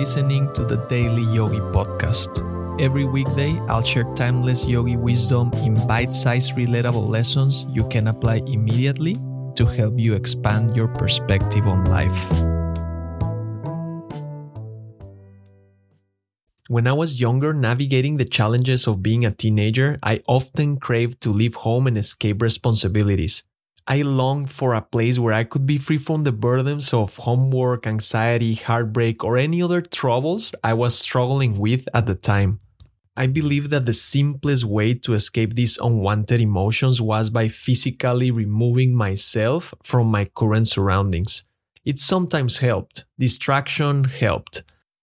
listening to the Daily Yogi Podcast. Every weekday, I'll share timeless yogi wisdom in bite sized, relatable lessons you can apply immediately to help you expand your perspective on life. When I was younger, navigating the challenges of being a teenager, I often craved to leave home and escape responsibilities. I longed for a place where I could be free from the burdens of homework, anxiety, heartbreak, or any other troubles I was struggling with at the time. I believe that the simplest way to escape these unwanted emotions was by physically removing myself from my current surroundings. It sometimes helped, distraction helped,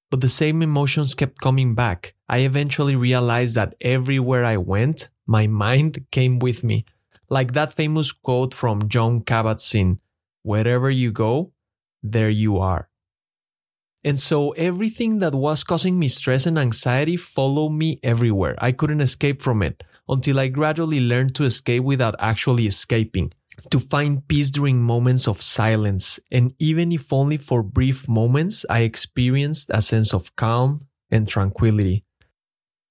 but the same emotions kept coming back. I eventually realized that everywhere I went, my mind came with me like that famous quote from John Kabat-Zinn Wherever you go, there you are. And so everything that was causing me stress and anxiety followed me everywhere. I couldn't escape from it until I gradually learned to escape without actually escaping, to find peace during moments of silence. And even if only for brief moments, I experienced a sense of calm and tranquility.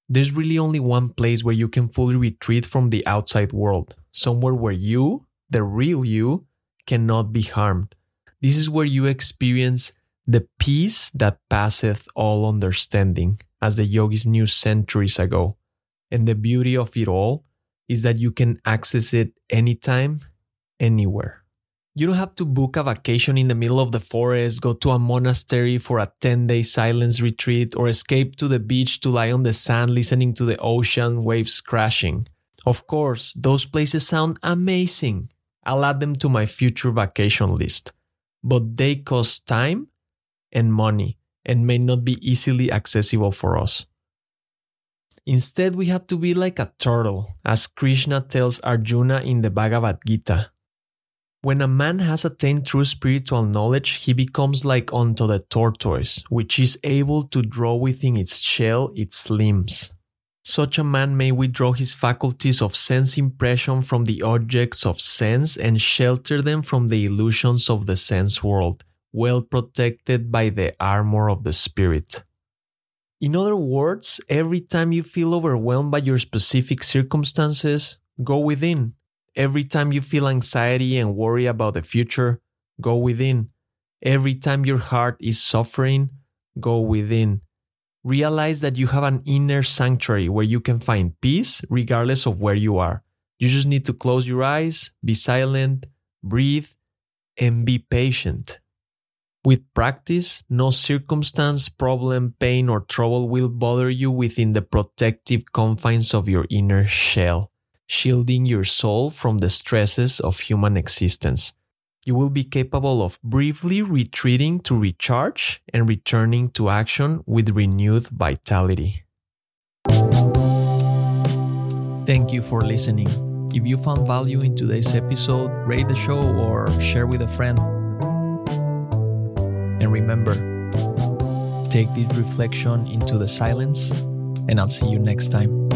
There's really only one place where you can fully retreat from the outside world, somewhere where you, the real you, cannot be harmed. This is where you experience the peace that passeth all understanding, as the yogis knew centuries ago. And the beauty of it all is that you can access it anytime, anywhere. You don't have to book a vacation in the middle of the forest, go to a monastery for a 10 day silence retreat, or escape to the beach to lie on the sand listening to the ocean waves crashing. Of course, those places sound amazing. I'll add them to my future vacation list. But they cost time and money and may not be easily accessible for us. Instead, we have to be like a turtle, as Krishna tells Arjuna in the Bhagavad Gita. When a man has attained true spiritual knowledge, he becomes like unto the tortoise, which is able to draw within its shell its limbs. Such a man may withdraw his faculties of sense impression from the objects of sense and shelter them from the illusions of the sense world, well protected by the armor of the spirit. In other words, every time you feel overwhelmed by your specific circumstances, go within. Every time you feel anxiety and worry about the future, go within. Every time your heart is suffering, go within realize that you have an inner sanctuary where you can find peace regardless of where you are. You just need to close your eyes, be silent, breathe, and be patient. With practice, no circumstance, problem, pain, or trouble will bother you within the protective confines of your inner shell, shielding your soul from the stresses of human existence you will be capable of briefly retreating to recharge and returning to action with renewed vitality. Thank you for listening. If you found value in today's episode, rate the show or share with a friend. And remember, take this reflection into the silence, and I'll see you next time.